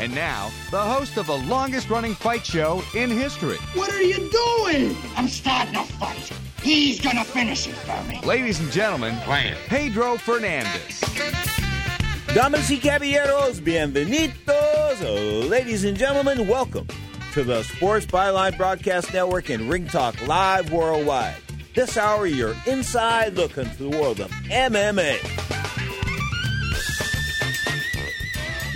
And now, the host of the longest running fight show in history. What are you doing? I'm starting a fight. He's gonna finish it for me. Ladies and gentlemen, Pedro Fernandez. Damas y caballeros, bienvenidos. Oh, ladies and gentlemen, welcome to the Sports Byline Broadcast Network and Ring Talk Live Worldwide. This hour, your inside look into the world of MMA.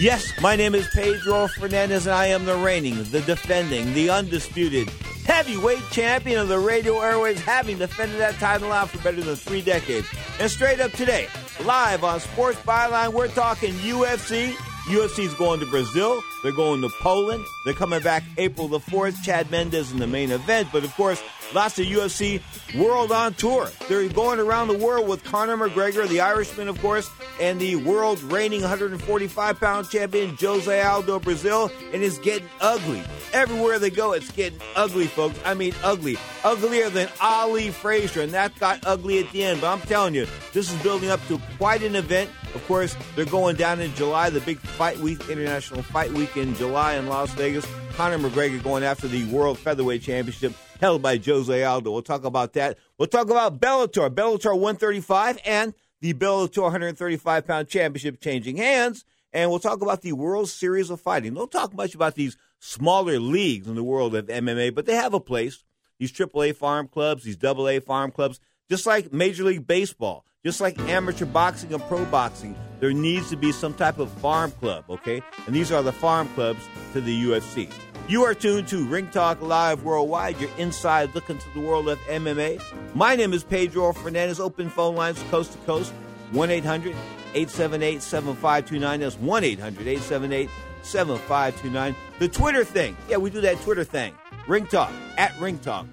Yes, my name is Pedro Fernandez, and I am the reigning, the defending, the undisputed heavyweight champion of the radio airways, having defended that title now for better than three decades. And straight up today, live on Sports Byline, we're talking UFC. UFC's going to Brazil. They're going to Poland. They're coming back April the 4th. Chad Mendes in the main event. But of course, lots of UFC world on tour. They're going around the world with Conor McGregor, the Irishman, of course, and the world reigning 145 pound champion Jose Aldo Brazil. And it's getting ugly. Everywhere they go, it's getting ugly, folks. I mean, ugly. Uglier than Ali Frazier. And that got ugly at the end. But I'm telling you, this is building up to quite an event. Of course, they're going down in July, the big fight week, International Fight Week in July in Las Vegas. Conor McGregor going after the World Featherweight Championship held by Jose Aldo. We'll talk about that. We'll talk about Bellator, Bellator 135, and the Bellator 135 pound championship changing hands. And we'll talk about the World Series of Fighting. Don't talk much about these smaller leagues in the world of MMA, but they have a place. These AAA farm clubs, these AA farm clubs, just like Major League Baseball, just like amateur boxing and pro boxing, there needs to be some type of farm club, okay? And these are the farm clubs to the UFC. You are tuned to Ring Talk Live Worldwide, your inside look into the world of MMA. My name is Pedro Fernandez. Open phone lines coast to coast 1 800 878 7529. That's 1 800 878 7529. The Twitter thing. Yeah, we do that Twitter thing. Ring Talk, at Ring Talk,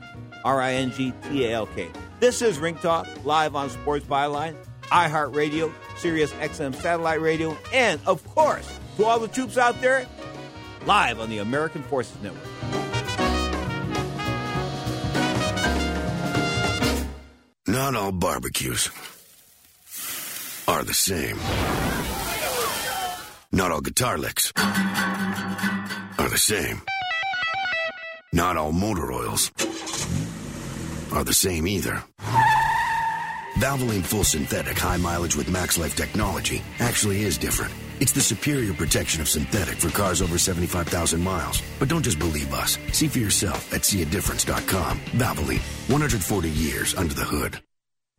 R I N G T A L K. This is Ring Talk, live on Sports Byline, iHeartRadio, Sirius XM Satellite Radio, and of course, to all the troops out there, live on the American Forces Network. Not all barbecues are the same. Not all guitar licks are the same. Not all motor oils are the same either. Valvoline Full Synthetic High Mileage with Max Life technology actually is different. It's the superior protection of synthetic for cars over 75,000 miles. But don't just believe us. See for yourself at seeadifference.com. Valvoline, 140 years under the hood.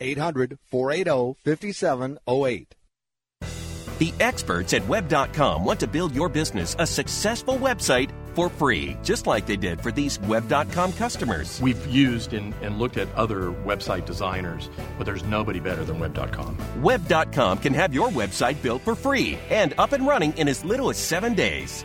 800 480 5708. The experts at Web.com want to build your business a successful website for free, just like they did for these Web.com customers. We've used and, and looked at other website designers, but there's nobody better than Web.com. Web.com can have your website built for free and up and running in as little as seven days.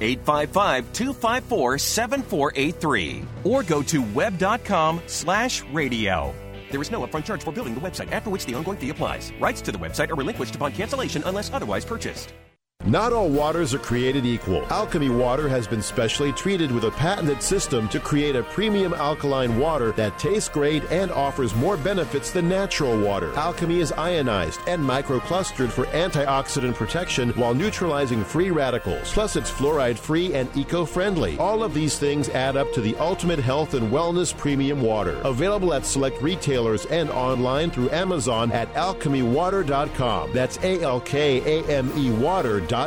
855 254 7483, or go to web.com slash radio. There is no upfront charge for building the website, after which the ongoing fee applies. Rights to the website are relinquished upon cancellation unless otherwise purchased. Not all waters are created equal. Alkame Water has been specially treated with a patented system to create a premium alkaline water that tastes great and offers more benefits than natural water. Alkame is ionized and microclustered for antioxidant protection while neutralizing free radicals. Plus, it's fluoride free and eco friendly. All of these things add up to the ultimate health and wellness premium water. Available at select retailers and online through Amazon at alkamewater.com. That's A L K A M E water.com.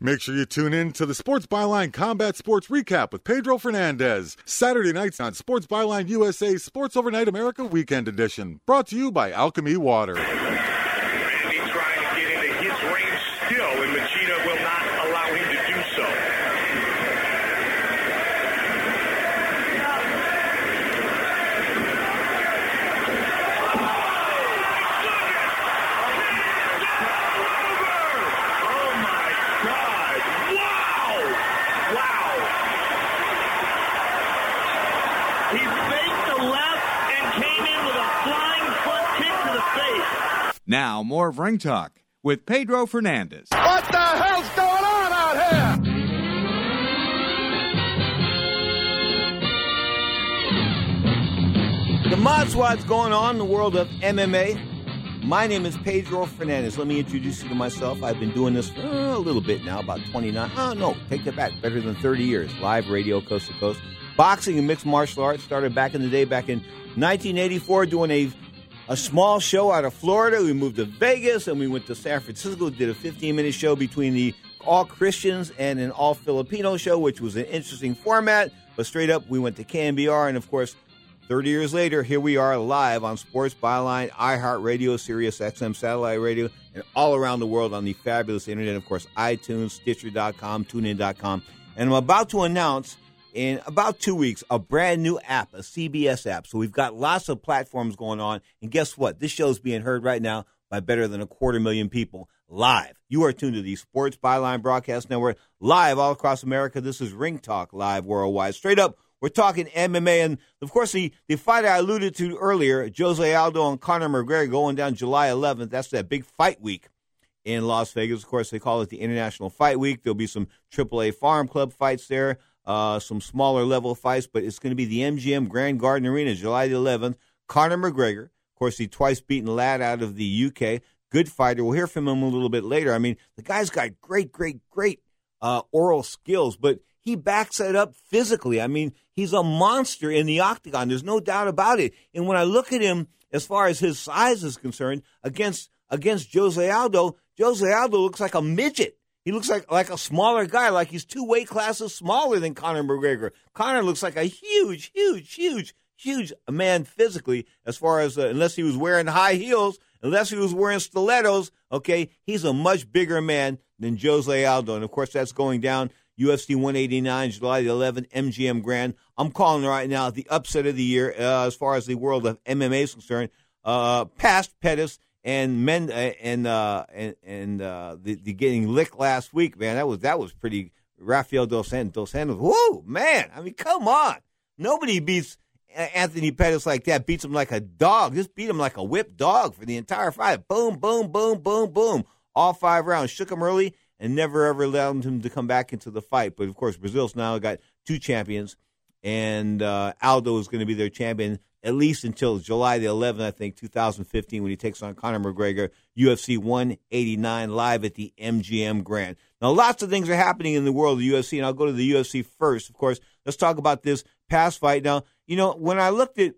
Make sure you tune in to the Sports Byline Combat Sports Recap with Pedro Fernandez. Saturday nights on Sports Byline USA Sports Overnight America Weekend Edition. Brought to you by Alkame Water. Randy trying to get into his range still, and Machida will not allow him to do so. Oh my God! Wow! Wow! He faked the left and came in with a flying front kick to the face. Now, more of Ring Talk with Pedro Fernandez. What the hell's going on out here? The Mod what's going on in the world of MMA. My name is Pedro Fernandez. Let me introduce you to myself. I've been doing this for uh, a little bit now, about 29. Oh, no, take that back. Better than 30 years. Live radio, coast to coast. Boxing and mixed martial arts started back in the day, back in 1984, doing a, a small show out of Florida. We moved to Vegas and we went to San Francisco, did a 15 minute show between the all Christians and an all Filipino show, which was an interesting format. But straight up, we went to KMBR, and of course, 30 years later, here we are live on Sports Byline, iHeartRadio, Sirius XM Satellite Radio, and all around the world on the fabulous internet, of course, iTunes, Stitcher.com, TuneIn.com. And I'm about to announce in about two weeks a brand new app, a CBS app. So we've got lots of platforms going on. And guess what? This show's being heard right now by better than a quarter million people live. You are tuned to the Sports Byline Broadcast Network live all across America. This is Ring Talk live worldwide. Straight up, we're talking MMA. And of course, the, the fight I alluded to earlier, Jose Aldo and Conor McGregor going down July 11th. That's that big fight week in Las Vegas. Of course, they call it the International Fight Week. There'll be some AAA Farm Club fights there, uh, some smaller level fights, but it's going to be the MGM Grand Garden Arena, July the 11th. Conor McGregor, of course, the twice beaten lad out of the UK, good fighter. We'll hear from him a little bit later. I mean, the guy's got great, great, great uh, oral skills, but he backs it up physically. I mean, he's a monster in the octagon. There's no doubt about it. And when I look at him, as far as his size is concerned, against against Jose Aldo, Jose Aldo looks like a midget. He looks like like a smaller guy, like he's two weight classes smaller than Conor McGregor. Conor looks like a huge, huge, huge, huge man physically. As far as uh, unless he was wearing high heels, unless he was wearing stilettos, okay, he's a much bigger man than Jose Aldo. And of course, that's going down UFC 189, July the 11th, MGM Grand. I'm calling right now the upset of the year uh, as far as the world of MMA is concerned. Uh, past Pettis and men uh, and uh, and, and uh, the, the getting licked last week, man. That was that was pretty. Rafael dos Santos. Whoa, man! I mean, come on. Nobody beats Anthony Pettis like that. Beats him like a dog. Just beat him like a whipped dog for the entire fight. Boom, boom, boom, boom, boom. All five rounds. Shook him early and never ever allowed him to come back into the fight. But of course, Brazil's now got two champions, and uh, Aldo is going to be their champion at least until July the 11th, I think, 2015, when he takes on Conor McGregor, UFC 189 live at the MGM Grand. Now, lots of things are happening in the world of UFC, and I'll go to the UFC first. Of course, let's talk about this past fight. Now, you know, when I looked at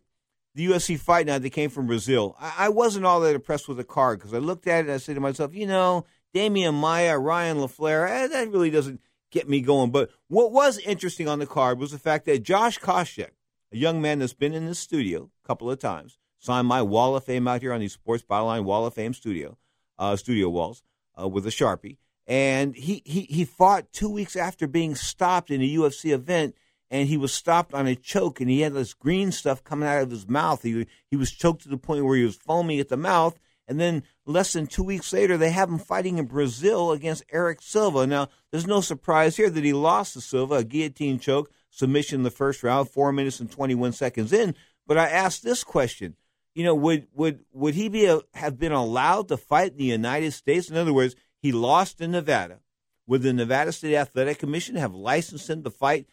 the UFC fight night that came from Brazil, I, I wasn't all that impressed with the card because I looked at it and I said to myself, you know, Demian Maia, Ryan LaFlare, eh, that really doesn't get me going. But what was interesting on the card was the fact that Josh Koscheck, a young man that's been in this studio a couple of times, signed my Wall of Fame out here on the Sports Byline Wall of Fame studio, uh, studio walls uh, with a Sharpie. And he, he, he fought two weeks after being stopped in a UFC event, and he was stopped on a choke, and he had this green stuff coming out of his mouth. He, he was choked to the point where he was foaming at the mouth, And then less than two weeks later, they have him fighting in Brazil against Erick Silva. Now, there's no surprise here that he lost to Silva, a guillotine choke, submission in the first round, four minutes and 21 seconds in. But I asked this question. You know, would would would he be a, have been allowed to fight in the United States? In other words, he lost in Nevada. Would the Nevada State Athletic Commission have licensed him to fight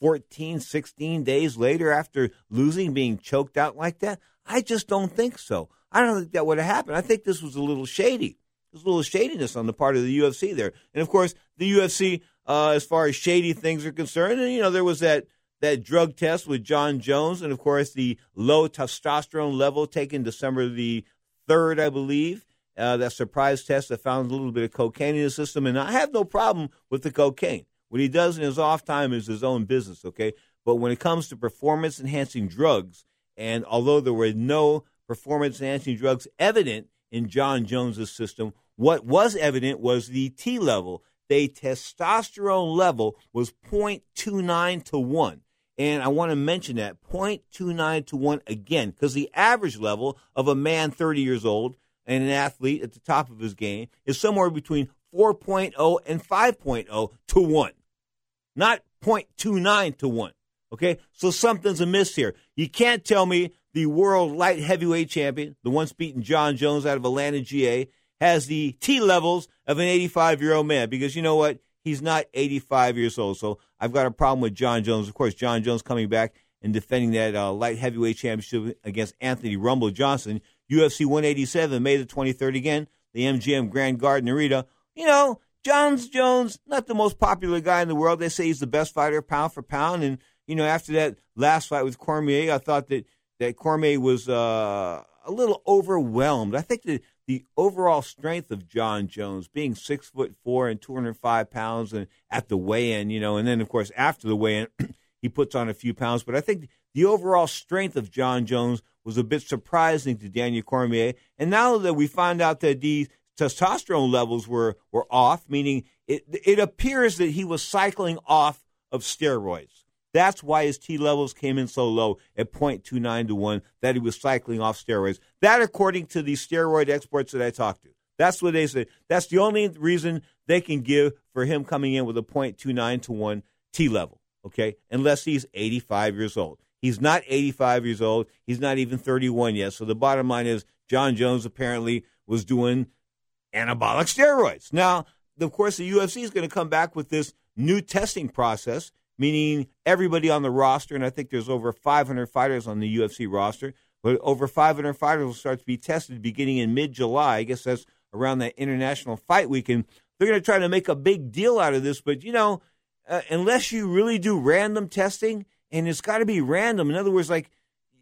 14, 16 days later after losing, being choked out like that? I just don't think so. I don't think that would have happened. I think this was a little shady. There's a little shadiness on the part of the UFC there. And of course, the UFC, uh, as far as shady things are concerned, and you know, there was that that drug test with Jon Jones, and of course the low testosterone level taken December the third, I believe. Uh, that surprise test that found a little bit of cocaine in the system, and I have no problem with the cocaine. What he does in his off time is his own business, okay? But when it comes to performance enhancing drugs, and although there were no performance enhancing drugs evident in Jon Jones's system, what was evident was the T level. The testosterone level was 0.29 to 1. And I want to mention that 0.29 to 1 again, because the average level of a man 30 years old and an athlete at the top of his game is somewhere between 4.0 and 5.0 to 1, not 0.29 to 1. Okay? So something's amiss here. You can't tell me the world light heavyweight champion, the once beaten Jon Jones out of Atlanta, GA, has the T levels of an 85 year old man because you know what? He's not 85 years old. So I've got a problem with Jon Jones. Of course, Jon Jones coming back and defending that uh, light heavyweight championship against Anthony Rumble Johnson. UFC 187, May the 23rd again, the MGM Grand Garden Arena. You know, Johns Jones, not the most popular guy in the world. They say he's the best fighter pound for pound. And, you know, after that last fight with Cormier, I thought that, that Cormier was uh, a little overwhelmed. I think that the overall strength of Jon Jones, being six foot four and 205 pounds, and at the weigh-in, you know, and then of course after the weigh-in, he puts on a few pounds. But I think the overall strength of Jon Jones was a bit surprising to Daniel Cormier. And now that we find out that these testosterone levels were were off, meaning it it appears that he was cycling off of steroids. That's why his T levels came in so low at 0.29 to 1, that he was cycling off steroids. That, according to the steroid experts that I talked to. That's what they said. That's the only reason they can give for him coming in with a 0.29 to 1 T level, okay? Unless he's 85 years old. He's not 85 years old. He's not even 31 yet. So the bottom line is Jon Jones apparently was doing anabolic steroids. Now, of course, the UFC is going to come back with this new testing process meaning everybody on the roster, and I think there's over 500 fighters on the UFC roster, but over 500 fighters will start to be tested beginning in mid July. I guess that's around that international fight weekend. They're going to try to make a big deal out of this, but you know, uh, unless you really do random testing, and it's got to be random. In other words, like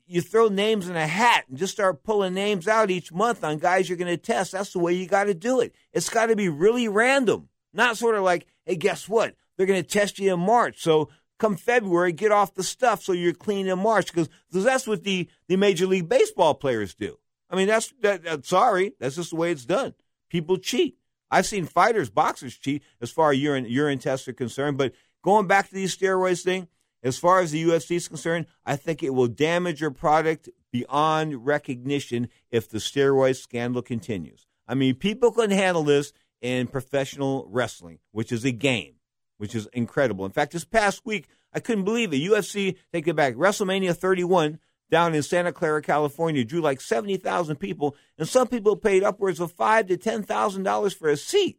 you throw names in a hat and just start pulling names out each month on guys you're going to test. That's the way you got to do it. It's got to be really random, not sort of like, hey, guess what? They're going to test you in March. So come February, get off the stuff so you're clean in March because that's what the, the Major League Baseball players do. I mean, that's that, that, sorry, that's just the way it's done. People cheat. I've seen fighters, boxers cheat as far as urine urine tests are concerned. But going back to these steroids thing, as far as the UFC is concerned, I think it will damage your product beyond recognition if the steroid scandal continues. I mean, people can handle this in professional wrestling, which is a game which is incredible. In fact, this past week, I couldn't believe it. UFC, take it back, WrestleMania 31 down in Santa Clara, California, drew like 70,000 people, and some people paid upwards of five to $10,000 for a seat.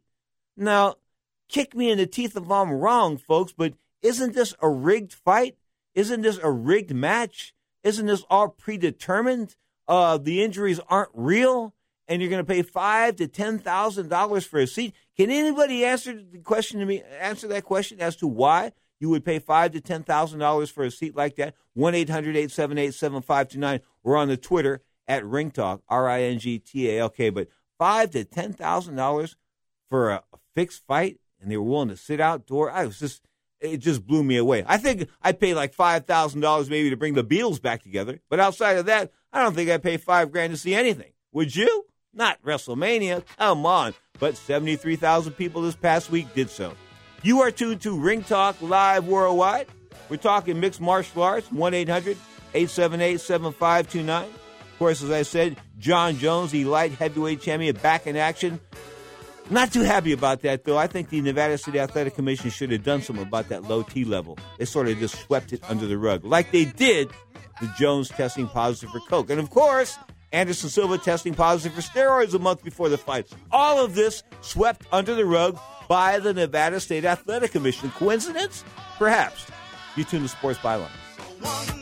Now, kick me in the teeth if I'm wrong, folks, but isn't this a rigged fight? Isn't this a rigged match? Isn't this all predetermined? Uh, the injuries aren't real and you're going to pay five to ten thousand dollars for a seat. Can anybody answer the question to me? Answer that question as to why you would pay five to ten thousand dollars for a seat like that? One 878 We're on the Twitter at Ring Talk R I N G T A L K. But five to ten thousand dollars for a, a fixed fight, and they were willing to sit outdoor. I was just it just blew me away. I think I'd pay like five thousand dollars maybe to bring the Beatles back together, but outside of that, I don't think I'd pay five grand to see anything. Would you? Not WrestleMania. Come on. But 73,000 people this past week did so. You are tuned to Ring Talk Live Worldwide. We're talking mixed martial arts, 1 800 878 7529. course, as I said, Jon Jones, the light heavyweight champion, back in action. Not too happy about that, though. I think the Nevada City Athletic Commission should have done something about that low T level. They sort of just swept it under the rug, like they did the Jones testing positive for Coke. And of course, Anderson Silva testing positive for steroids a month before the fight. All of this swept under the rug by the Nevada State Athletic Commission. Coincidence? Perhaps. You tune to Sports Byline.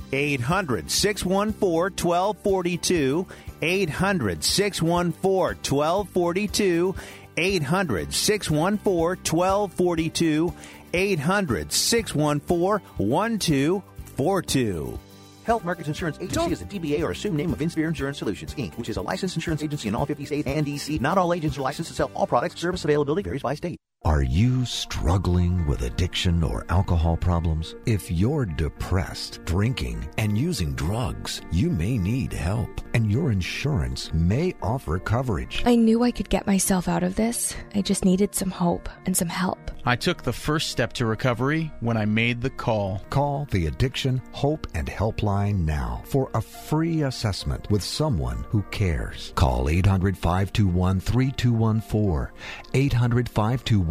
800 614 1242. 800 614 1242. 800 614 1242. 800 614 1242. Health Markets Insurance Agency is a DBA or assumed name of Inspire Insurance Solutions, Inc., which is a licensed insurance agency in all 50 states and DC. Not all agents are licensed to sell all products. Service availability varies by state. Are you struggling with addiction or alcohol problems? If you're depressed, drinking, and using drugs, you may need help, and your insurance may offer coverage. I knew I could get myself out of this. I just needed some hope and some help. I took the first step to recovery when I made the call. Call the Addiction Hope and Helpline now for a free assessment with someone who cares. Call 800 521 3214. 800 521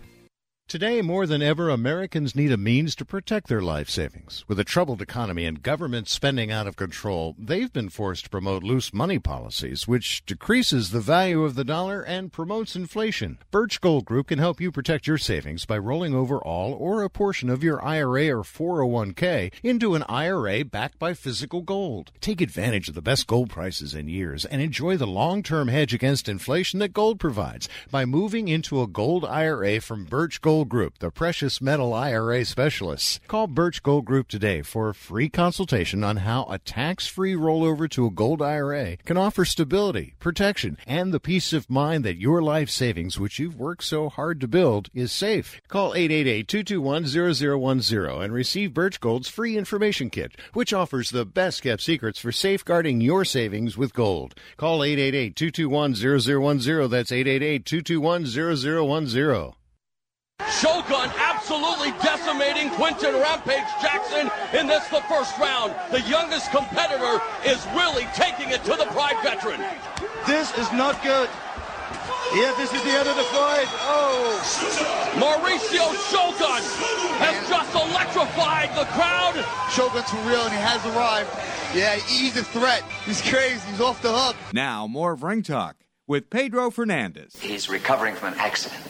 Today, more than ever, Americans need a means to protect their life savings. With a troubled economy and government spending out of control, they've been forced to promote loose money policies, which decreases the value of the dollar and promotes inflation. Birch Gold Group can help you protect your savings by rolling over all or a portion of your IRA or 401k into an IRA backed by physical gold. Take advantage of the best gold prices in years and enjoy the long-term hedge against inflation that gold provides by moving into a gold IRA from Birch Gold Group, the precious metal IRA specialists. Call Birch Gold Group today for a free consultation on how a tax-free rollover to a gold IRA can offer stability, protection, and the peace of mind that your life savings, which you've worked so hard to build, is safe. Call 888-221-0010 and receive Birch Gold's free information kit, which offers the best kept secrets for safeguarding your savings with gold. Call 888-221-0010. That's 888-221-0010. Shogun absolutely decimating Quinton Rampage Jackson in this the first round. The youngest competitor is really taking it to the Pride veteran. This is not good. Yeah, this is the end of the fight. Oh. Mauricio Shogun has just electrified the crowd. Shogun's for real and he has arrived. Yeah, he's a threat. He's crazy. He's off the hook. Now, more of Ring Talk with Pedro Fernandez. He's recovering from an accident.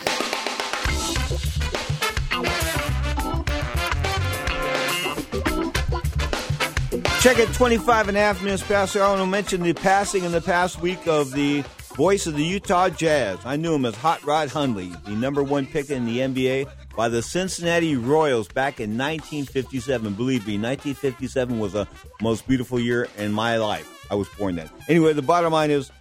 Check it, 25 and a half minutes past. I want to mention the passing in the past week of the voice of the Utah Jazz. I knew him as Hot Rod Hundley, the number one pick in the NBA by the Cincinnati Royals back in 1957. Believe me, 1957 was the most beautiful year in my life. I was born then. Anyway, the bottom line is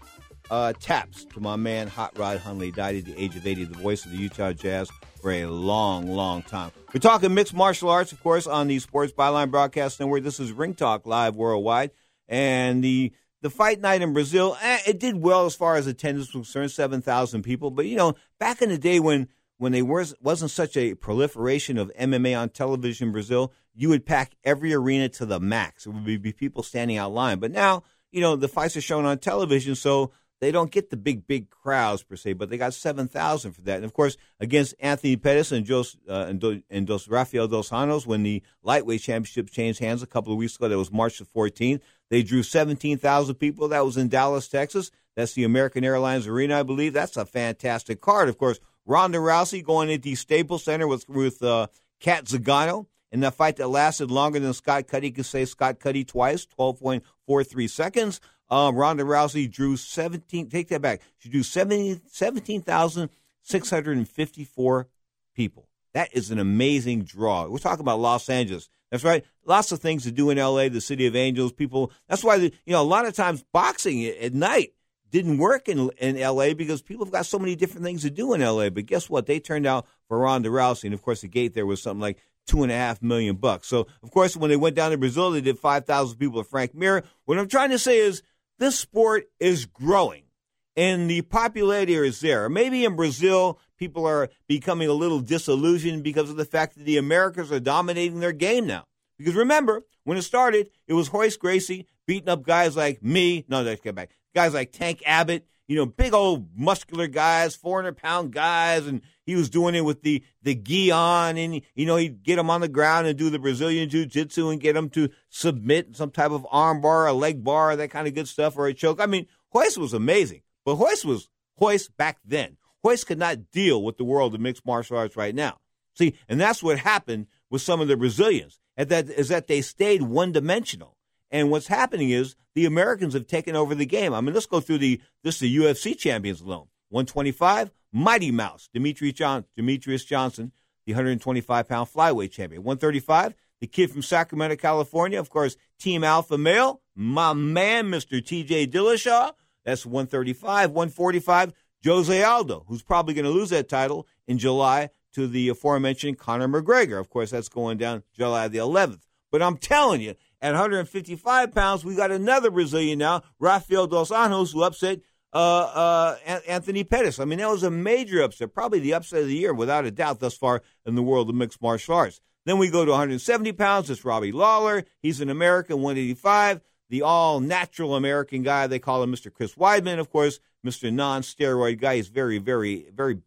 uh, taps to my man Hot Rod Hundley, Died at the age of 80, the voice of the Utah Jazz for a long, long time. We're talking mixed martial arts, of course, on the Sports Byline Broadcast Network. This is Ring Talk live worldwide. And the the fight night in Brazil, eh, it did well as far as attendance was concerned, 7,000 people. But, you know, back in the day when when there was, wasn't such a proliferation of MMA on television in Brazil, you would pack every arena to the max. It would be, be people standing out line. But now, you know, the fights are shown on television, so they don't get the big, big crowds per se, but they got 7,000 for that. And of course, against Anthony Pettis and, Jos, uh, and, Do, and Dos Rafael Dos Anjos, when the lightweight championship changed hands a couple of weeks ago, that was March the 14th, they drew 17,000 people. That was in Dallas, Texas. That's the American Airlines Arena, I believe. That's a fantastic card. Of course, Ronda Rousey going into the Staples Center with, with uh, Cat Zingano in that fight that lasted longer than Scott Cuddy could say Scott Cuddy twice, 12.43 seconds. Um, Ronda Rousey drew 17, take that back. She drew 17,654 people. That is an amazing draw. We're talking about Los Angeles. That's right. Lots of things to do in LA, the city of angels, people. That's why, the, you know, a lot of times boxing at night didn't work in, in LA because people have got so many different things to do in LA. But guess what? They turned out for Ronda Rousey. And of course, the gate there was something like two and a half million bucks. So, of course, when they went down to Brazil, they did 5,000 people at Frank Mir. What I'm trying to say is this sport is growing and the popularity is there. Maybe in Brazil, people are becoming a little disillusioned because of the fact that the Americans are dominating their game now. Because remember, when it started, it was Royce Gracie beating up guys like me. No, let's get back. Guys like Tank Abbott, you know, big old muscular guys, 400 pound guys. And he was doing it with the, the gi on. And, you know, he'd get him on the ground and do the Brazilian jiu jitsu and get him to submit some type of arm bar, a leg bar, that kind of good stuff, or a choke. I mean, Hoist was amazing. But Hoist was Hoist back then. Hoist could not deal with the world of mixed martial arts right now. See, and that's what happened with some of the Brazilians. And that is that they stayed one dimensional. And what's happening is the Americans have taken over the game. I mean, let's go through the this is the UFC champions alone. 125, Mighty Mouse, Demetrious, John, Demetrious Johnson, the 125 pound flyweight champion. 135, the kid from Sacramento, California, of course, Team Alpha Male, my man, Mr. TJ Dillashaw. That's 135. 145, Jose Aldo, who's probably going to lose that title in July to the aforementioned Conor McGregor. Of course, that's going down July the 11th. But I'm telling you, at 155 pounds, we got another Brazilian now, Rafael dos Anjos, who upset uh, uh, Anthony Pettis. I mean, that was a major upset, probably the upset of the year, without a doubt, thus far in the world of mixed martial arts. Then we go to 170 pounds. It's Robbie Lawler. He's an American, 185. The all natural American guy, they call him Mr. Chris Weidman, of course, Mr. non steroid guy. He's very, very, very,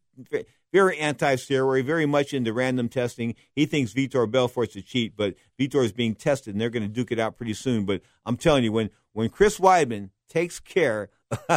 very anti-steroid, very much into random testing. He thinks Vitor Belfort's a cheat, but Vitor is being tested, and they're going to duke it out pretty soon. But I'm telling you, when when Chris Weidman takes care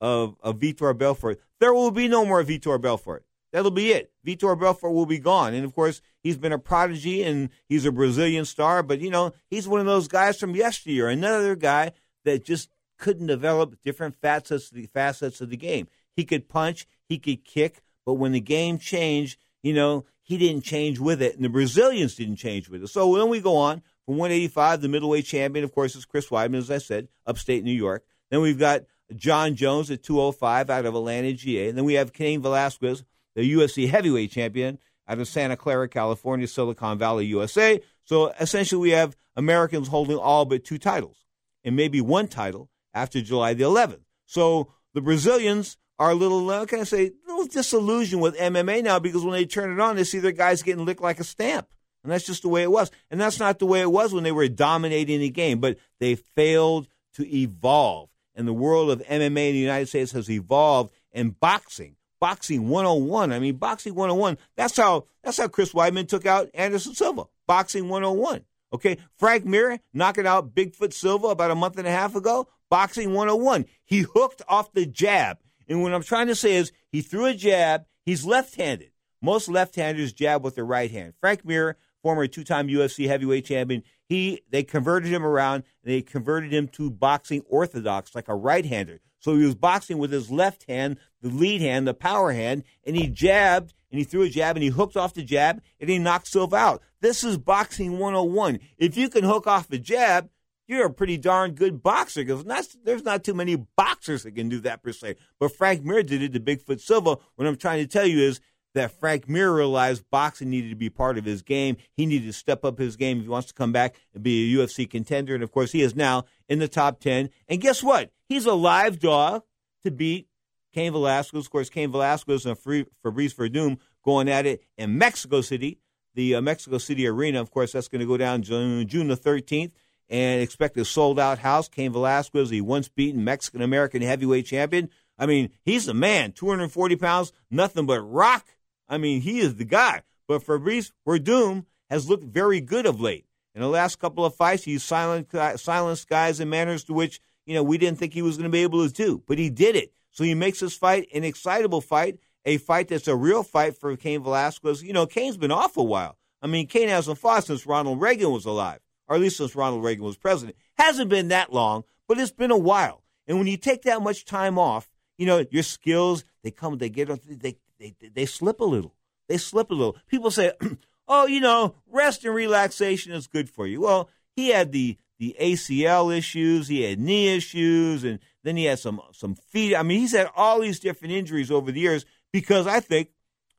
of, of Vitor Belfort, there will be no more Vitor Belfort. That'll be it. Vitor Belfort will be gone. And of course, he's been a prodigy and he's a Brazilian star, but you know, he's one of those guys from yesteryear, another guy that just couldn't develop different facets, of the facets of the game. He could punch, he could kick, but when the game changed, you know, he didn't change with it, and the Brazilians didn't change with it. So then we go on from 185, the middleweight champion, of course, is Chris Weidman, as I said, upstate New York. Then we've got Jon Jones at 205 out of Atlanta, GA. And then we have Cain Velasquez, the UFC heavyweight champion out of Santa Clara, California, Silicon Valley, USA. So essentially, we have Americans holding all but two titles and maybe one title after July the 11th. So the Brazilians are a little, uh, can I say, a little disillusioned with MMA now because when they turn it on, they see their guys getting licked like a stamp. And that's just the way it was. And that's not the way it was when they were dominating the game, but they failed to evolve. And the world of MMA in the United States has evolved in boxing. Boxing 101. I mean, boxing 101. That's how that's how Chris Weidman took out Anderson Silva. Boxing 101. Okay. Frank Mir knocking out Bigfoot Silva about a month and a half ago. Boxing 101. He hooked off the jab. And what I'm trying to say is he threw a jab. He's left-handed. Most left-handers jab with their right hand. Frank Mir, former two-time UFC heavyweight champion, he they converted him around and they converted him to boxing orthodox, like a right-hander. So he was boxing with his left hand, the lead hand, the power hand, and he jabbed and he threw a jab and he hooked off the jab and he knocked Silva out. This is boxing 101. If you can hook off a jab, you're a pretty darn good boxer because there's not too many boxers that can do that per se. But Frank Mir did it to Bigfoot Silva. What I'm trying to tell you is that Frank Mir realized boxing needed to be part of his game. He needed to step up his game if he wants to come back and be a UFC contender. And of course, he is now in the top 10. And guess what? He's a live dog to beat Cain Velasquez. Of course, Cain Velasquez and Fabrice Werdum going at it in Mexico City, the uh, Mexico City Arena. Of course, that's going to go down June, June the 13th and expect a sold out house. Cain Velasquez, the once beaten Mexican American heavyweight champion. I mean, he's the man, 240 pounds, nothing but rock. I mean, he is the guy. But Fabrice Werdum has looked very good of late. In the last couple of fights, he's silenced guys in manners to which, you know, we didn't think he was going to be able to do. But he did it. So he makes this fight an excitable fight, a fight that's a real fight for Cain Velasquez. You know, Cain's been off a while. I mean, Cain hasn't fought since Ronald Reagan was alive, or at least since Ronald Reagan was president. Hasn't been that long, but it's been a while. And when you take that much time off, you know, your skills, they come, they get, they, they, they slip a little. They slip a little. People say, oh, you know, rest and relaxation is good for you. Well, he had the, the ACL issues, he had knee issues, and then he had some, some feet. I mean, he's had all these different injuries over the years because I think,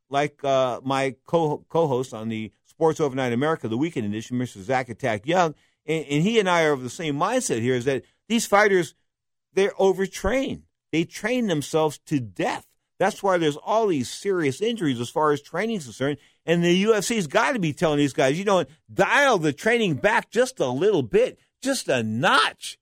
like uh, my co host on the Sports Overnight America, the weekend edition, Mr. Zach Attack Young, and, and he and I are of the same mindset here is that these fighters, they're overtrained. They train themselves to death. That's why there's all these serious injuries as far as training is concerned. And the UFC's got to be telling these guys, you know, dial the training back just a little bit, just a notch,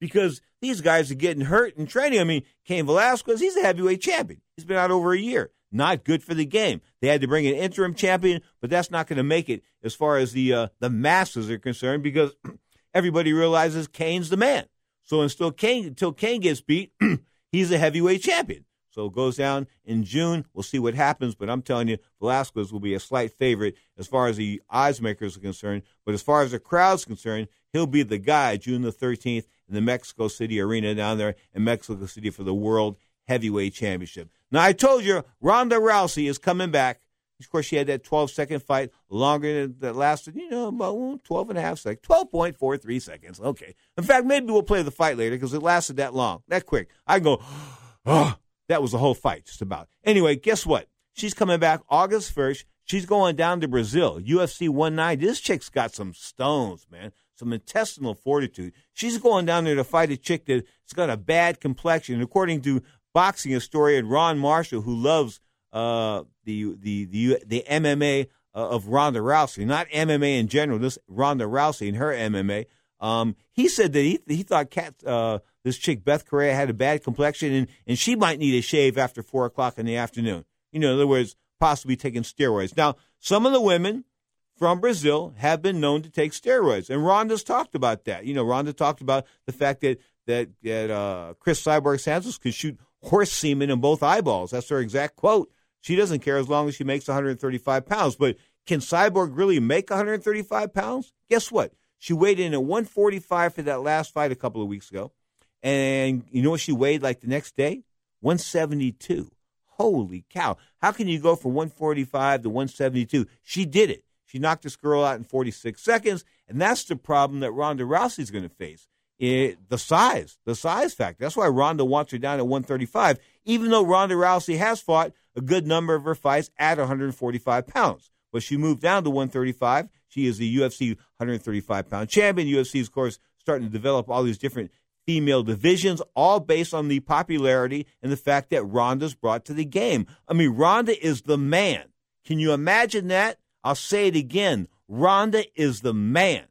because these guys are getting hurt in training. I mean, Cain Velasquez, he's a heavyweight champion. He's been out over a year. Not good for the game. They had to bring an interim champion, but that's not going to make it as far as the uh, the masses are concerned because everybody realizes Cain's the man. So until Cain until Cain gets beat, he's a heavyweight champion. So it goes down in June. We'll see what happens, but I'm telling you, Velasquez will be a slight favorite as far as the odds makers are concerned. But as far as the crowd's concerned, he'll be the guy June the 13th in the Mexico City Arena down there in Mexico City for the World Heavyweight Championship. Now, I told you Ronda Rousey is coming back. Of course, she had that 12 second fight longer than that lasted, you know, about 12 and a half seconds, 12.43 seconds. Okay. In fact, maybe we'll play the fight later because it lasted that long, that quick. I go, oh, that was the whole fight, just about. Anyway, guess what? She's coming back August 1st. She's going down to Brazil, UFC 190. This chick's got some stones, man, some intestinal fortitude. She's going down there to fight a chick that's got a bad complexion. According to boxing historian Ron Marshall, who loves uh, the, the, the, the MMA uh, of Ronda Rousey, not MMA in general, this Ronda Rousey and her MMA, um, he said that he, he thought Cat, uh, this chick Beth Correia had a bad complexion and, and she might need a shave after four o'clock in the afternoon. You know, in other words, possibly taking steroids. Now, some of the women from Brazil have been known to take steroids, and Ronda's talked about that. You know, Ronda talked about the fact that that, that uh, Cris Cyborg Santos could shoot horse semen in both eyeballs. That's her exact quote. She doesn't care as long as she makes 135 pounds. But can Cyborg really make 135 pounds? Guess what? She weighed in at 145 for that last fight a couple of weeks ago. And you know what she weighed like the next day? 172. Holy cow. How can you go from 145 to 172? She did it. She knocked this girl out in 46 seconds. And that's the problem that Ronda Rousey's going to face. It, the size, the size factor. That's why Ronda wants her down at 135, even though Ronda Rousey has fought a good number of her fights at 145 pounds. But she moved down to 135. She is the UFC 135 pound champion. UFC, of course, starting to develop all these different female divisions, all based on the popularity and the fact that Ronda's brought to the game. I mean, Ronda is the man. Can you imagine that? I'll say it again. Ronda is the man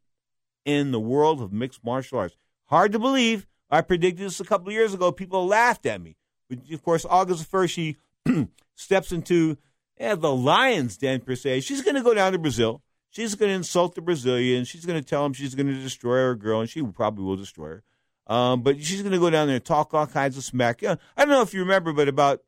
in the world of mixed martial arts. Hard to believe. I predicted this a couple of years ago. People laughed at me. But of course, August 1st, she steps into yeah, the lion's den, per se. She's going to go down to Brazil. She's going to insult the Brazilians. She's going to tell them she's going to destroy her girl, and she probably will destroy her. Um, but she's going to go down there and talk all kinds of smack. I don't know if you remember, but about,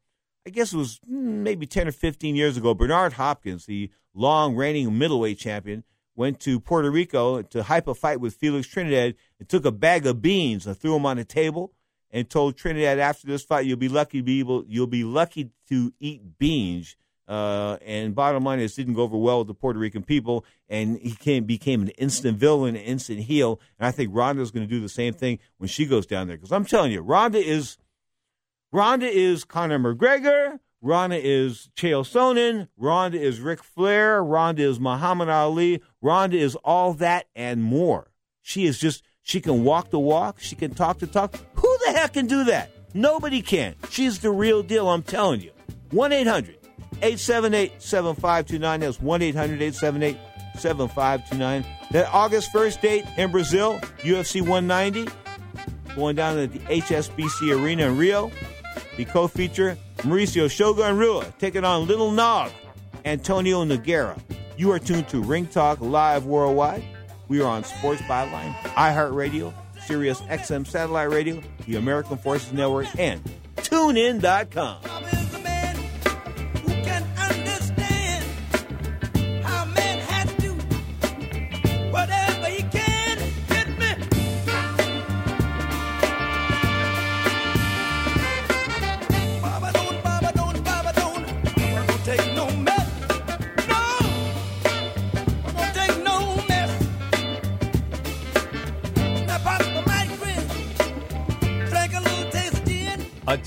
I guess it was hmm, maybe 10 or 15 years ago, Bernard Hopkins, the long reigning middleweight champion, went to Puerto Rico to hype a fight with Felix Trinidad and took a bag of beans and threw them on the table and told Trinidad after this fight, you'll be lucky to be able, you'll be lucky to eat beans uh, and bottom line is, didn't go over well with the Puerto Rican people, and he came, became an instant villain, an instant heel. And I think Ronda's going to do the same thing when she goes down there. Because I'm telling you, Ronda is Ronda is Conor McGregor. Ronda is Chael Sonnen. Ronda is Ric Flair. Ronda is Muhammad Ali. Ronda is all that and more. She is just, she can walk the walk. She can talk the talk. Who the heck can do that? Nobody can. She's the real deal, I'm telling you. 1 800 878 7529. That's 1 800 878 7529. That August 1st date in Brazil, UFC 190, going down at the HSBC Arena in Rio. The co feature, Mauricio Shogun Rua, taking on Little Nog, Antonio Nogueira. You are tuned to Ring Talk Live Worldwide. We are on Sports Byline, iHeartRadio, Sirius XM Satellite Radio, the American Forces Network, and TuneIn.com.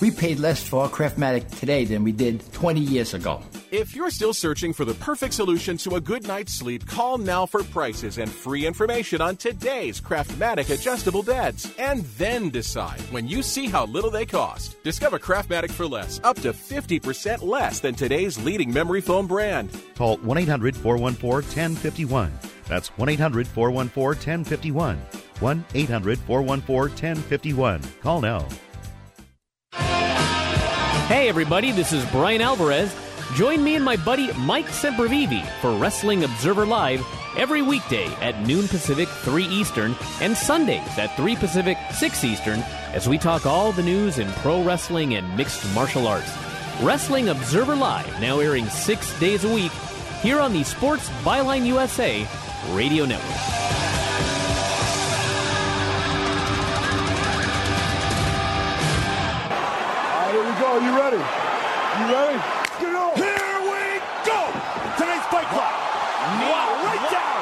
We paid less for our Craftmatic today than we did 20 years ago. If you're still searching for the perfect solution to a good night's sleep, call now for prices and free information on today's Craftmatic adjustable beds. And then decide when you see how little they cost. Discover Craftmatic for less, up to 50% less than today's leading memory foam brand. Call 1 800 414 1051. That's 1 800 414 1051. 1 800 414 1051. Call now. Hey, everybody, this is Bryan Alvarez. Join me and my buddy Mike Sempervive for Wrestling Observer Live every weekday at noon Pacific, 3 Eastern, and Sundays at 3 Pacific, 6 Eastern, as we talk all the news in pro wrestling and mixed martial arts. Wrestling Observer Live, now airing six days a week, here on the Sports Byline USA Radio Network. You ready? You ready? Get on. Here we go. Tonight's fight clock. Wow, right down.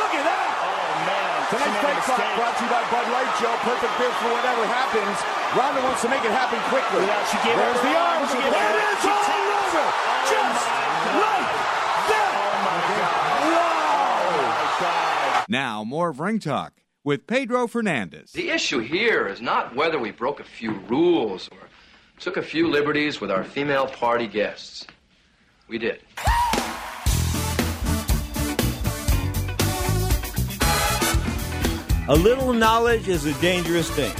Look at that. Oh, man. Tonight's fight clock brought to you by Bud Light, Joe. Perfect beer for whatever happens. Ronda wants to make it happen quickly. Yeah, she gave There's the her arm. arm. She There gave it up- is she all takes- over. Oh, Just like that. Oh, wow. Oh, now, more of Ring Talk with Pedro Fernandez. The issue here is not whether we broke a few rules or took a few liberties with our female party guests. We did. A little knowledge is a dangerous thing.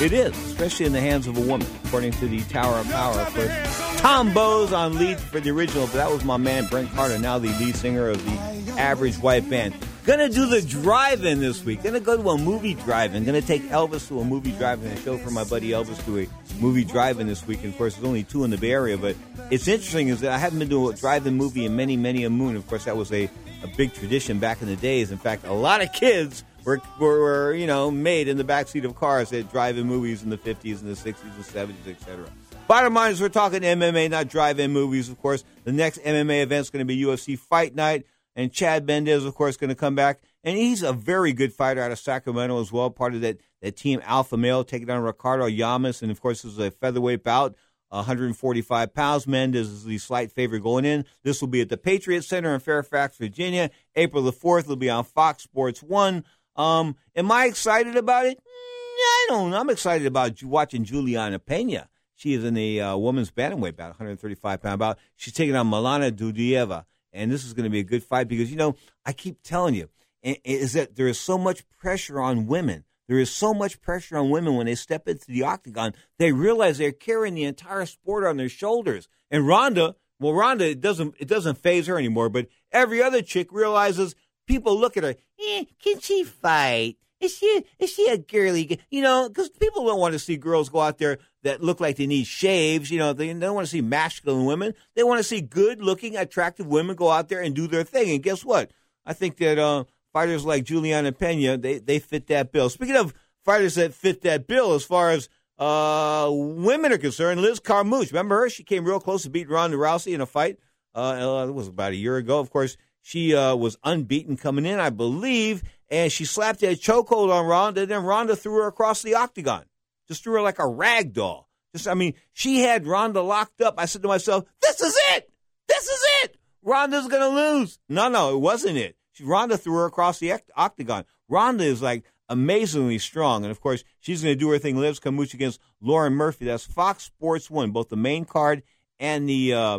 It is, especially in the hands of a woman, according to the Tower of Power. For Tom Bowes on lead for the original, but that was my man Brent Carter, now the lead singer of the Average White Band. Gonna do the drive-in this week. Gonna go to a movie drive-in. Gonna take Elvis to a movie drive-in and show for my buddy Elvis to a movie drive-in this week. And of course, there's only two in the Bay Area, but it's interesting is that I haven't been to a drive-in movie in many, many a moon. Of course, that was a, a big tradition back in the days. In fact, a lot of kids were, were, were you know made in the backseat of cars at drive-in movies in the 50s and the 60s and 70s, etc. Bottom line is we're talking MMA, not drive-in movies. Of course, the next MMA event is going to be UFC Fight Night. And Chad Mendes, of course, going to come back. And he's a very good fighter out of Sacramento as well, part of that, that team Alpha Male, taking on Ricardo Lamas. And, of course, this is a featherweight bout, 145 pounds. Mendes is the slight favorite going in. This will be at the Patriot Center in Fairfax, Virginia. April the 4th. It'll be on Fox Sports 1. Um, am I excited about it? I don't know. I'm excited about watching Juliana Pena. She is in the uh, women's bantamweight bout, 135 pound bout. She's taking on Milana Dudieva and this is going to be a good fight because you know I keep telling you is that there is so much pressure on women. There is so much pressure on women when they step into the octagon. They realize they're carrying the entire sport on their shoulders. And Ronda, well, Ronda it doesn't it doesn't phase her anymore. But every other chick realizes people look at her. Eh, can she fight? Is she is she a girly? You know, because people don't want to see girls go out there that look like they need shaves. You know, they, don't want to see masculine women. They want to see good looking, attractive women go out there and do their thing. And guess what? I think that uh, fighters like Juliana Pena they they fit that bill. Speaking of fighters that fit that bill, as far as uh, women are concerned, Liz Carmouche, remember her? She came real close to beating Ronda Rousey in a fight. Uh, it was about a year ago. Of course, she uh, was unbeaten coming in, I believe, and she slapped a chokehold on Ronda. And then Ronda threw her across the octagon, just threw her like a rag doll. Just, I mean, she had Ronda locked up. I said to myself, "This is it. This is it. Ronda's gonna lose." No, no, it wasn't it. She, threw her across the octagon. Ronda is like amazingly strong, and of course, she's going to do her thing. Liz Carmouche against Lauren Murphy. That's Fox Sports One, both the main card and the. Uh,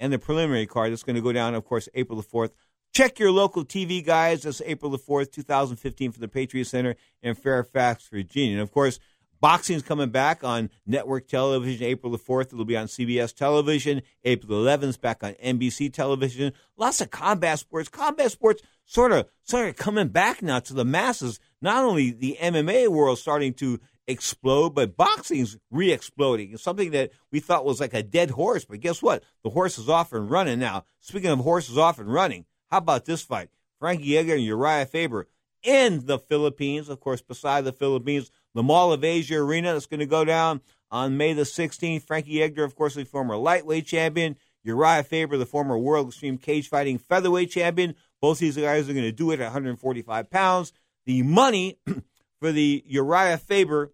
and the preliminary card that's going to go down, of course, April the 4th. Check your local TV guys. That's April the 4th, 2015 for the Patriot Center in Fairfax, Virginia. And, of course, boxing's coming back on network television April the 4th. It'll be on CBS television. April the 11th, back on NBC television. Lots of combat sports. Combat sports sort of, sort of coming back now to the masses. Not only the MMA world starting to explode, but boxing's re-exploding. It's something that we thought was like a dead horse, but guess what? The horse is off and running now. Speaking of horses off and running, how about this fight? Frankie Edgar and Uriah Faber in the Philippines, of course, beside the Philippines, the Mall of Asia Arena that's going to go down on May the 16th. Frankie Edgar, of course, the former lightweight champion. Uriah Faber, the former World Extreme Cage Fighting featherweight champion. Both these guys are going to do it at 145 pounds. The money for the Uriah Faber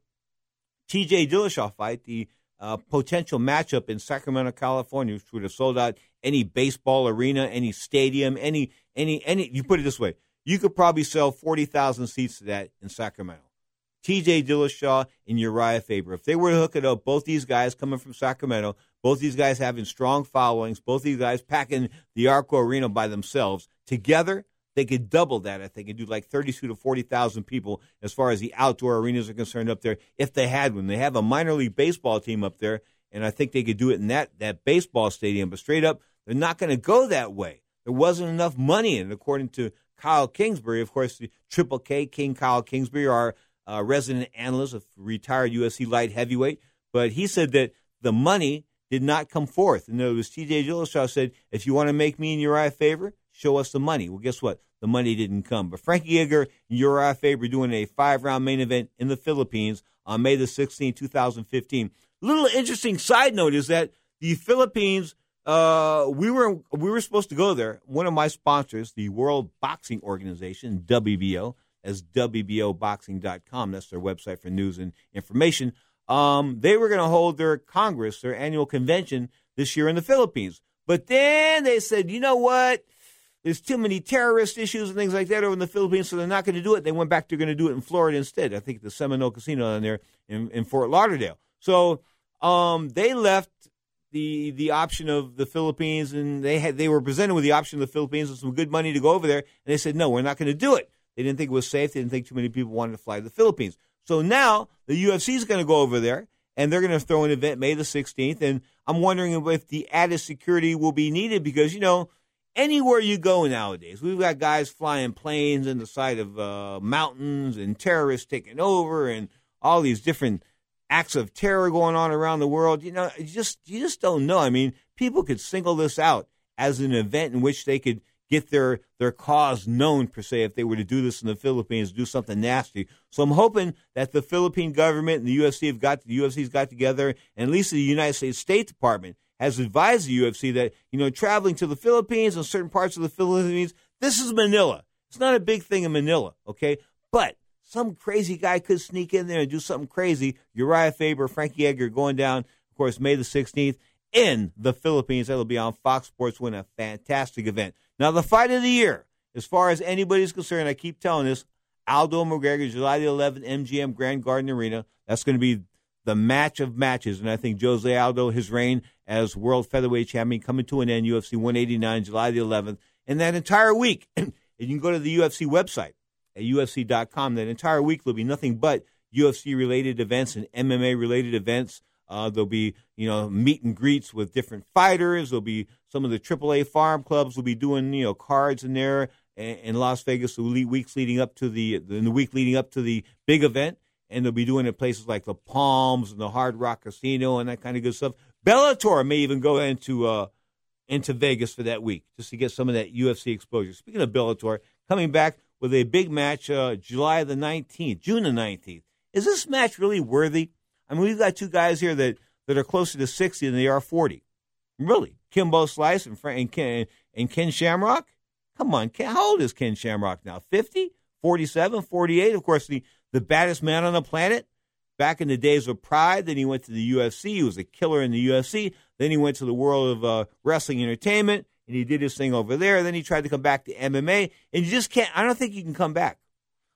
TJ Dillashaw fight, the uh, potential matchup in Sacramento, California, which would have sold out any baseball arena, any stadium, any any any. You put it this way: you could probably sell forty thousand seats to that in Sacramento. T.J. Dillashaw and Uriah Faber. If they were to hook it up, both these guys coming from Sacramento, both these guys having strong followings, both these guys packing the Arco Arena by themselves together, they could double that. I think and do like thirty-two to forty thousand people as far as the outdoor arenas are concerned up there. If they had one, they have a minor league baseball team up there, and I think they could do it in that that baseball stadium. But straight up, they're not going to go that way. There wasn't enough money in it, according to Kyle Kingsbury. Of course, the Triple K King Kyle Kingsbury, our uh, resident analyst, a retired USC light heavyweight, but he said that the money did not come forth. And it was T.J. Dillashaw said, if you want to make me and Uriah a favor, show us the money. Well, guess what? The money didn't come. But Frankie Edgar and Uriah Faber doing a five round main event in the Philippines on May the 16th, 2015. Little interesting side note is that the Philippines, uh, we were we were supposed to go there. One of my sponsors, the World Boxing Organization, WBO, as WBOboxing.com. That's their website for news and information. Um, they were going to hold their Congress, their annual convention this year in the Philippines. But then they said, you know what? There's too many terrorist issues and things like that over in the Philippines, so they're not going to do it. They went back, they're going to do it in Florida instead. I think the Seminole Casino down there in, in Fort Lauderdale. So um, they left the the option of the Philippines, and they had they were presented with the option of the Philippines with some good money to go over there, and they said no, we're not going to do it. They didn't think it was safe. They didn't think too many people wanted to fly to the Philippines. So now the UFC is going to go over there, and they're going to throw an event May the 16th. And I'm wondering if the added security will be needed because you know anywhere you go nowadays, we've got guys flying planes in the side of uh, mountains and terrorists taking over and all these different acts of terror going on around the world. You know, you just you just don't know. I mean, people could single this out as an event in which they could get their their cause known per se if they were to do this in the Philippines, do something nasty. So I'm hoping that the Philippine government and the UFC have got the UFC's got together, and at least the United States State Department has advised the UFC that you know traveling to the Philippines and certain parts of the Philippines, this is Manila. It's not a big thing in Manila, okay? But some crazy guy could sneak in there and do something crazy. Uriah Faber, Frankie Edgar going down, of course, May the 16th in the Philippines. That'll be on Fox Sports One, a fantastic event. Now, the fight of the year, as far as anybody's concerned, I keep telling this Aldo McGregor, July the 11th, MGM Grand Garden Arena. That's going to be the match of matches. And I think Jose Aldo, his reign as world featherweight champion, coming to an end, UFC 189, July the 11th. And that entire week, and you can go to the UFC website at UFC.com. That entire week, there'll be nothing but UFC related events and MMA related events. Uh, there'll be, you know, meet and greets with different fighters. There'll be some of the AAA farm clubs will be doing, you know, cards in there in, Las Vegas the weeks leading up to the in the week leading up to the big event, and they'll be doing it at places like the Palms and the Hard Rock Casino and that kind of good stuff. Bellator may even go into uh, into Vegas for that week just to get some of that UFC exposure. Speaking of Bellator, coming back with a big match uh, July the 19th, June the 19th. Is this match really worthy? I mean, we've got two guys here that, that are closer to 60 than they are 40. Really? Kimbo Slice and, Frank, and, Ken, and Ken Shamrock? Come on, Ken, how old is Ken Shamrock now? 50? 47? 48? Of course, the, the baddest man on the planet back in the days of Pride. Then he went to the UFC. He was a killer in the UFC. Then he went to the world of uh, wrestling entertainment and he did his thing over there. Then he tried to come back to MMA, and you just can't. I don't think you can come back.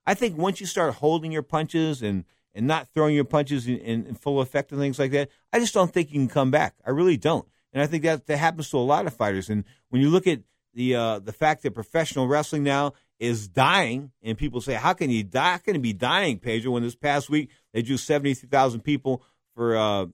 I think once you start holding your punches and and not throwing your punches in, in, full effect and things like that, I just don't think you can come back. I really don't, and I think that that happens to a lot of fighters. And when you look at the uh, the fact that professional wrestling now is dying, and people say, "How can you die? How can it be dying, Pedro?" When this past week they drew seventy three thousand people for uh,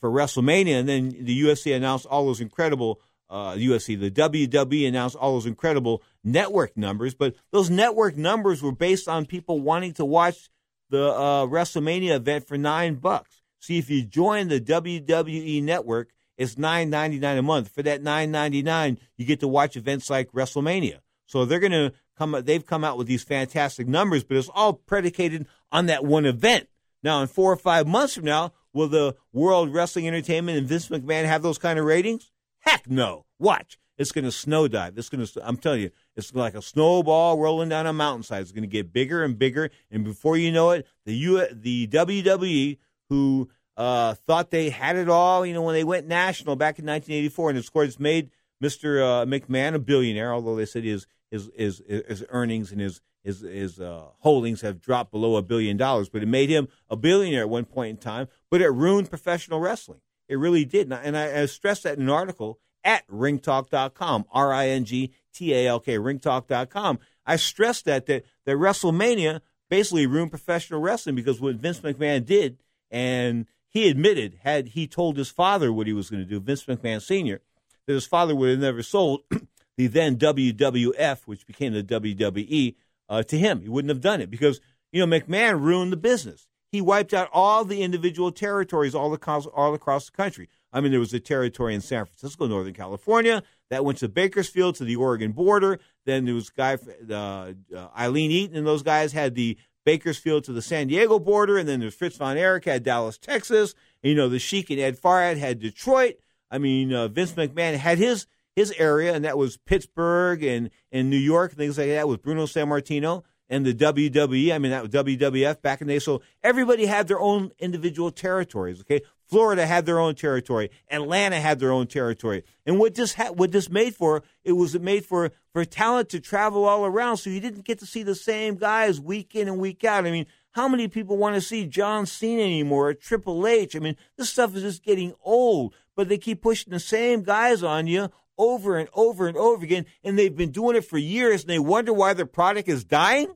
for WrestleMania, and then the UFC announced all those incredible uh, UFC, the WWE announced all those incredible network numbers, but those network numbers were based on people wanting to watch the uh, WrestleMania event for nine bucks. See, if you join the WWE network, it's nine ninety nine a month. For that nine ninety nine, you get to watch events like WrestleMania. So they're going to come. They've come out with these fantastic numbers, but it's all predicated on that one event. Now, in four or five months from now, will the World Wrestling Entertainment and Vince McMahon have those kind of ratings? Heck no. Watch. It's going to snow dive. It's going to, I'm telling you, it's like a snowball rolling down a mountainside. It's going to get bigger and bigger. And before you know it, the U, the WWE, who uh, thought they had it all, you know, when they went national back in 1984, and of course it's made Mr. Uh, McMahon a billionaire, although they said his his his, his earnings and his his his uh, holdings have dropped below a billion dollars, but it made him a billionaire at one point in time. But it ruined professional wrestling. It really did. And I, I stressed that in an article at ringtalk.com, R I N G T A L K, ringtalk.com. I stress that, that, that WrestleMania basically ruined professional wrestling because what Vince McMahon did, and he admitted, had he told his father what he was going to do, Vince McMahon Sr., that his father would have never sold the then WWF, which became the WWE, uh, to him. He wouldn't have done it because, you know, McMahon ruined the business he wiped out all the individual territories all across, all across the country. I mean, there was a territory in San Francisco, Northern California, that went to Bakersfield to the Oregon border. Then there was guy uh, uh, Aileen Eaton and those guys had the Bakersfield to the San Diego border, and then there's Fritz von Erich had Dallas, Texas. And, you know, the Sheik and Ed Farhat had Detroit. I mean, uh, Vince McMahon had his his area, and that was Pittsburgh and and New York, things like that with Bruno Sammartino and the WWE. I mean, that was WWF back in the day. So everybody had their own individual territories. Okay, Florida had their own territory. Atlanta had their own territory. And what this ha- what this made for it was made for for talent to travel all around. So you didn't get to see the same guys week in and week out. I mean. How many people want to see John Cena anymore or Triple H? I mean, this stuff is just getting old, but they keep pushing the same guys on you over and over and over again, and they've been doing it for years, and they wonder why their product is dying?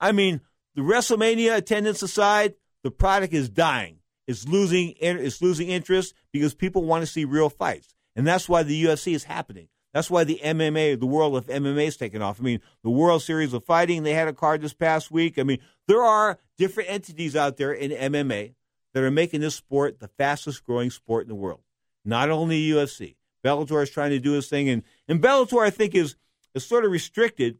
I mean, the WrestleMania attendance aside, the product is dying. It's losing it's losing interest because people want to see real fights. And that's why the UFC is happening. That's why the MMA, the world of MMA is taking off. I mean, the World Series of Fighting, they had a card this past week. I mean, there are different entities out there in MMA that are making this sport the fastest growing sport in the world. Not only UFC. Bellator is trying to do its thing, and, and Bellator, I think, is, is sort of restricted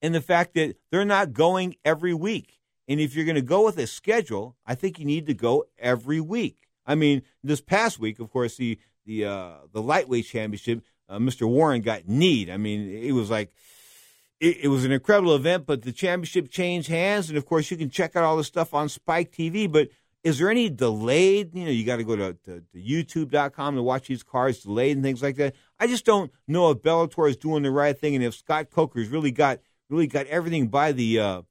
in the fact that they're not going every week. And if you're going to go with a schedule, I think you need to go every week. I mean, this past week, of course, the the uh, the lightweight championship, uh, Mr. Warren got kneed. I mean, it was like it, it, was an incredible event, but the championship changed hands, and of course, you can check out all the stuff on Spike TV. But is there any delayed? You know, you got to go to, to, to YouTube.com to watch these cards delayed and things like that. I just don't know if Bellator is doing the right thing, and if Scott Coker's really got really got everything by the uh,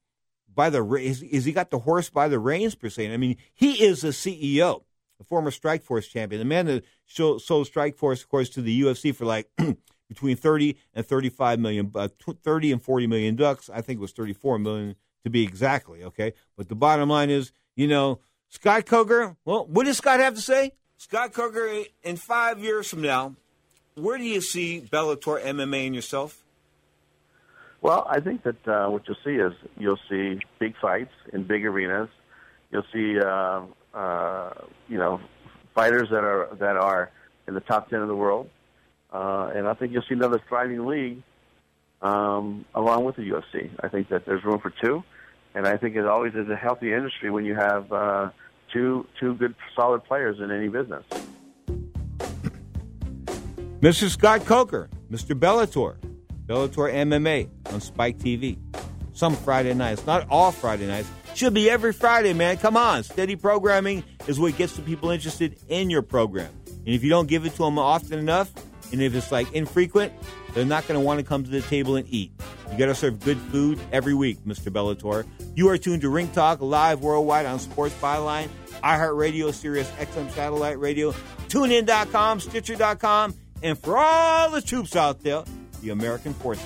by the is, he got the horse by the reins per se? I mean, he is a CEO, a former Strikeforce champion, the man that sold Strikeforce, of course, to the UFC for like between thirty and thirty-five million, uh, thirty and forty million ducks. I think it was thirty-four million to be exactly. Okay, but the bottom line is, you know, Scott Coker. Well, what does Scott have to say? Scott Coker, in five years from now, where do you see Bellator MMA and yourself? Well, I think that uh, what you'll see is you'll see big fights in big arenas. You'll see, uh, uh, you know, fighters that are that are in the top ten of the world, uh, and I think you'll see another thriving league um, along with the UFC. I think that there's room for two, and I think it always is a healthy industry when you have uh, two two good solid players in any business. Mr. Scott Coker, Mr. Bellator. Bellator MMA on Spike TV. Some Friday nights, not all Friday nights. Should be every Friday, man. Come on. Steady programming is what gets the people interested in your program. And if you don't give it to them often enough, and if it's like infrequent, they're not going to want to come to the table and eat. You got to serve good food every week, Mr. Bellator. You are tuned to Ring Talk live worldwide on Sports Byline, iHeartRadio, Sirius XM Satellite Radio, TuneIn.com, Stitcher.com, and for all the troops out there the American Forces.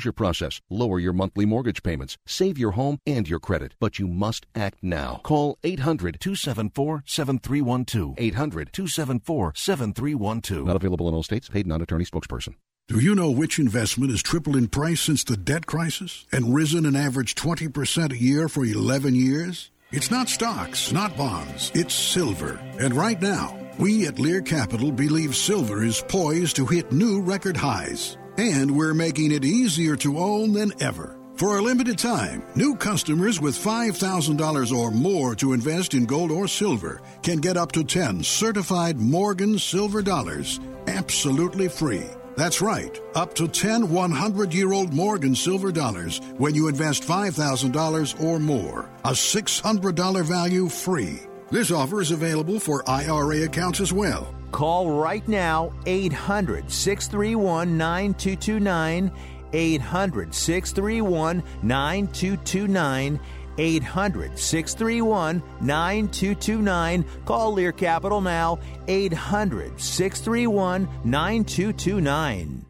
foreclosure process, lower your monthly mortgage payments, save your home and your credit. But you must act now. Call 800 274 7312. 800 274 7312. Not available in all states. Paid non attorney spokesperson. Do you know which investment has tripled in price since the debt crisis and risen an average 20% a year for 11 years? It's not stocks, not bonds, it's silver. And right now, we at Lear Capital believe silver is poised to hit new record highs. And we're making it easier to own than ever. For a limited time, new customers with $5,000 or more to invest in gold or silver can get up to 10 certified Morgan silver dollars absolutely free. That's right, up to 10 100 year old Morgan silver dollars when you invest $5,000 or more. A $600 value free. This offer is available for IRA accounts as well. Call right now 800 631 9229. 800 631 9229. 800 631 9229. Call Lear Capital now. 800 631 9229.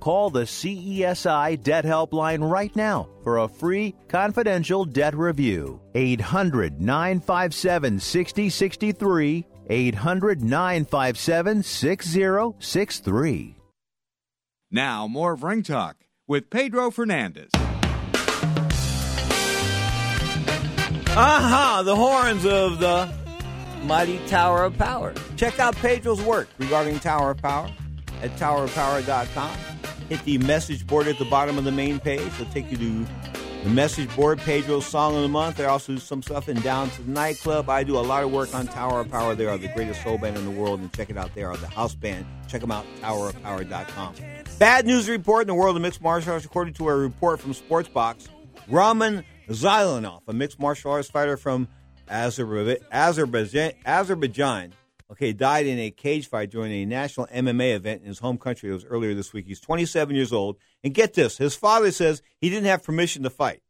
Call the CESI Debt Helpline right now for a free confidential debt review. 800 957 6063. 800 957 6063. Now, more of Ring Talk with Pedro Fernandez. Aha! The horns of the mighty Tower of Power. Check out Pedro's work regarding Tower of Power at towerofpower.com. Hit the message board at the bottom of the main page. It'll take you to the message board, Pedro's Song of the Month. I also do some stuff in Down to the Nightclub. I do a lot of work on Tower of Power. They are the greatest soul band in the world, and check it out. They are the house band. Check them out, towerofpower.com. Bad news report in the world of mixed martial arts, according to a report from Sportsbox. Ramin Zeynalov, a mixed martial arts fighter from Azerbaijan, okay, died in a cage fight during a national MMA event in his home country. It was earlier this week. He's 27 years old. And get this his father says he didn't have permission to fight.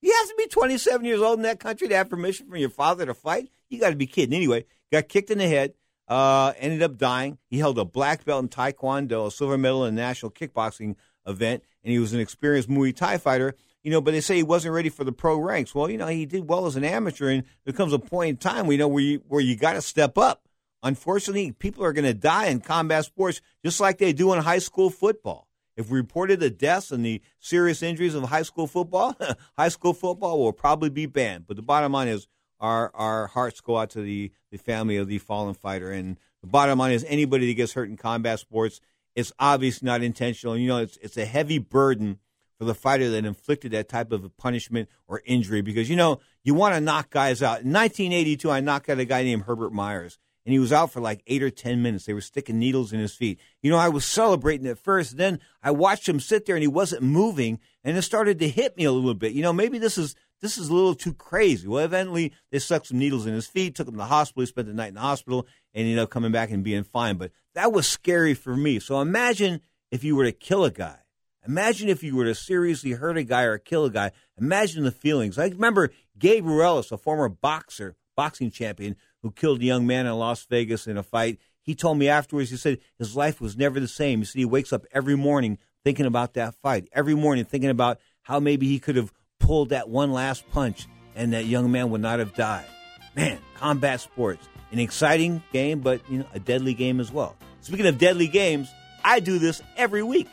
You have to be 27 years old in that country to have permission from your father to fight? You got to be kidding. Anyway, got kicked in the head, uh, ended up dying. He held a black belt in Taekwondo, a silver medal in a national kickboxing event, and he was an experienced Muay Thai fighter you know, but they say he wasn't ready for the pro ranks. Well, you know, he did well as an amateur, and there comes a point in time we know where you where you got to step up. Unfortunately, people are going to die in combat sports just like they do in high school football. If we reported the deaths and the serious injuries of high school football, high school football will probably be banned. But the bottom line is our our hearts go out to the, the family of the fallen fighter. And the bottom line is anybody that gets hurt in combat sports, it's obviously not intentional. You know, it's it's a heavy burden for the fighter that inflicted that type of punishment or injury because, you know, you want to knock guys out. In 1982, I knocked out a guy named Herbert Myers, and he was out for like eight or 10 minutes. They were sticking needles in his feet. You know, I was celebrating at first. Then I watched him sit there, and he wasn't moving, and it started to hit me a little bit. You know, maybe this is this is a little too crazy. Well, eventually they stuck some needles in his feet, took him to the hospital. He spent the night in the hospital, and ended up coming back and being fine. But that was scary for me. So imagine if you were to kill a guy Imagine if you were to seriously hurt a guy or kill a guy. Imagine the feelings. I remember Gabe Ruelas, a former boxer, boxing champion, who killed a young man in Las Vegas in a fight. He told me afterwards, he said his life was never the same. He said he wakes up every morning thinking about that fight, every morning thinking about how maybe he could have pulled that one last punch and that young man would not have died. Man, combat sports, an exciting game, but you know, a deadly game as well. Speaking of deadly games, I do this every week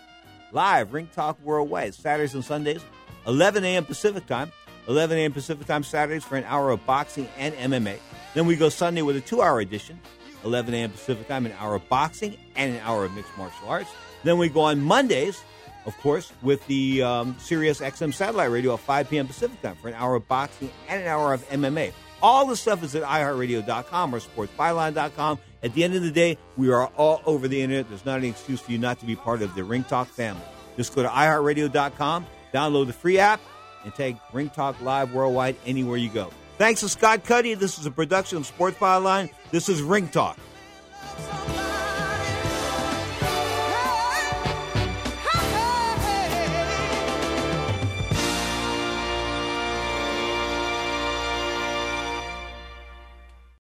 live Ring Talk Worldwide, Saturdays and Sundays, 11 a.m. Pacific Time. 11 a.m. Pacific Time Saturdays for an hour of boxing and MMA. Then we go Sunday with a two-hour edition, 11 a.m. Pacific Time, an hour of boxing and an hour of mixed martial arts. Then we go on Mondays, of course, with the um, Sirius XM satellite radio at 5 p.m. Pacific Time for an hour of boxing and an hour of MMA. All the stuff is at iHeartRadio.com or SportsByline.com. At the end of the day, we are all over the internet. There's not any excuse for you not to be part of the Ring Talk family. Just go to iHeartRadio.com, download the free app, and take Ring Talk live worldwide anywhere you go. Thanks to Scott Cuddy. This is a production of Sports Byline. This is Ring Talk.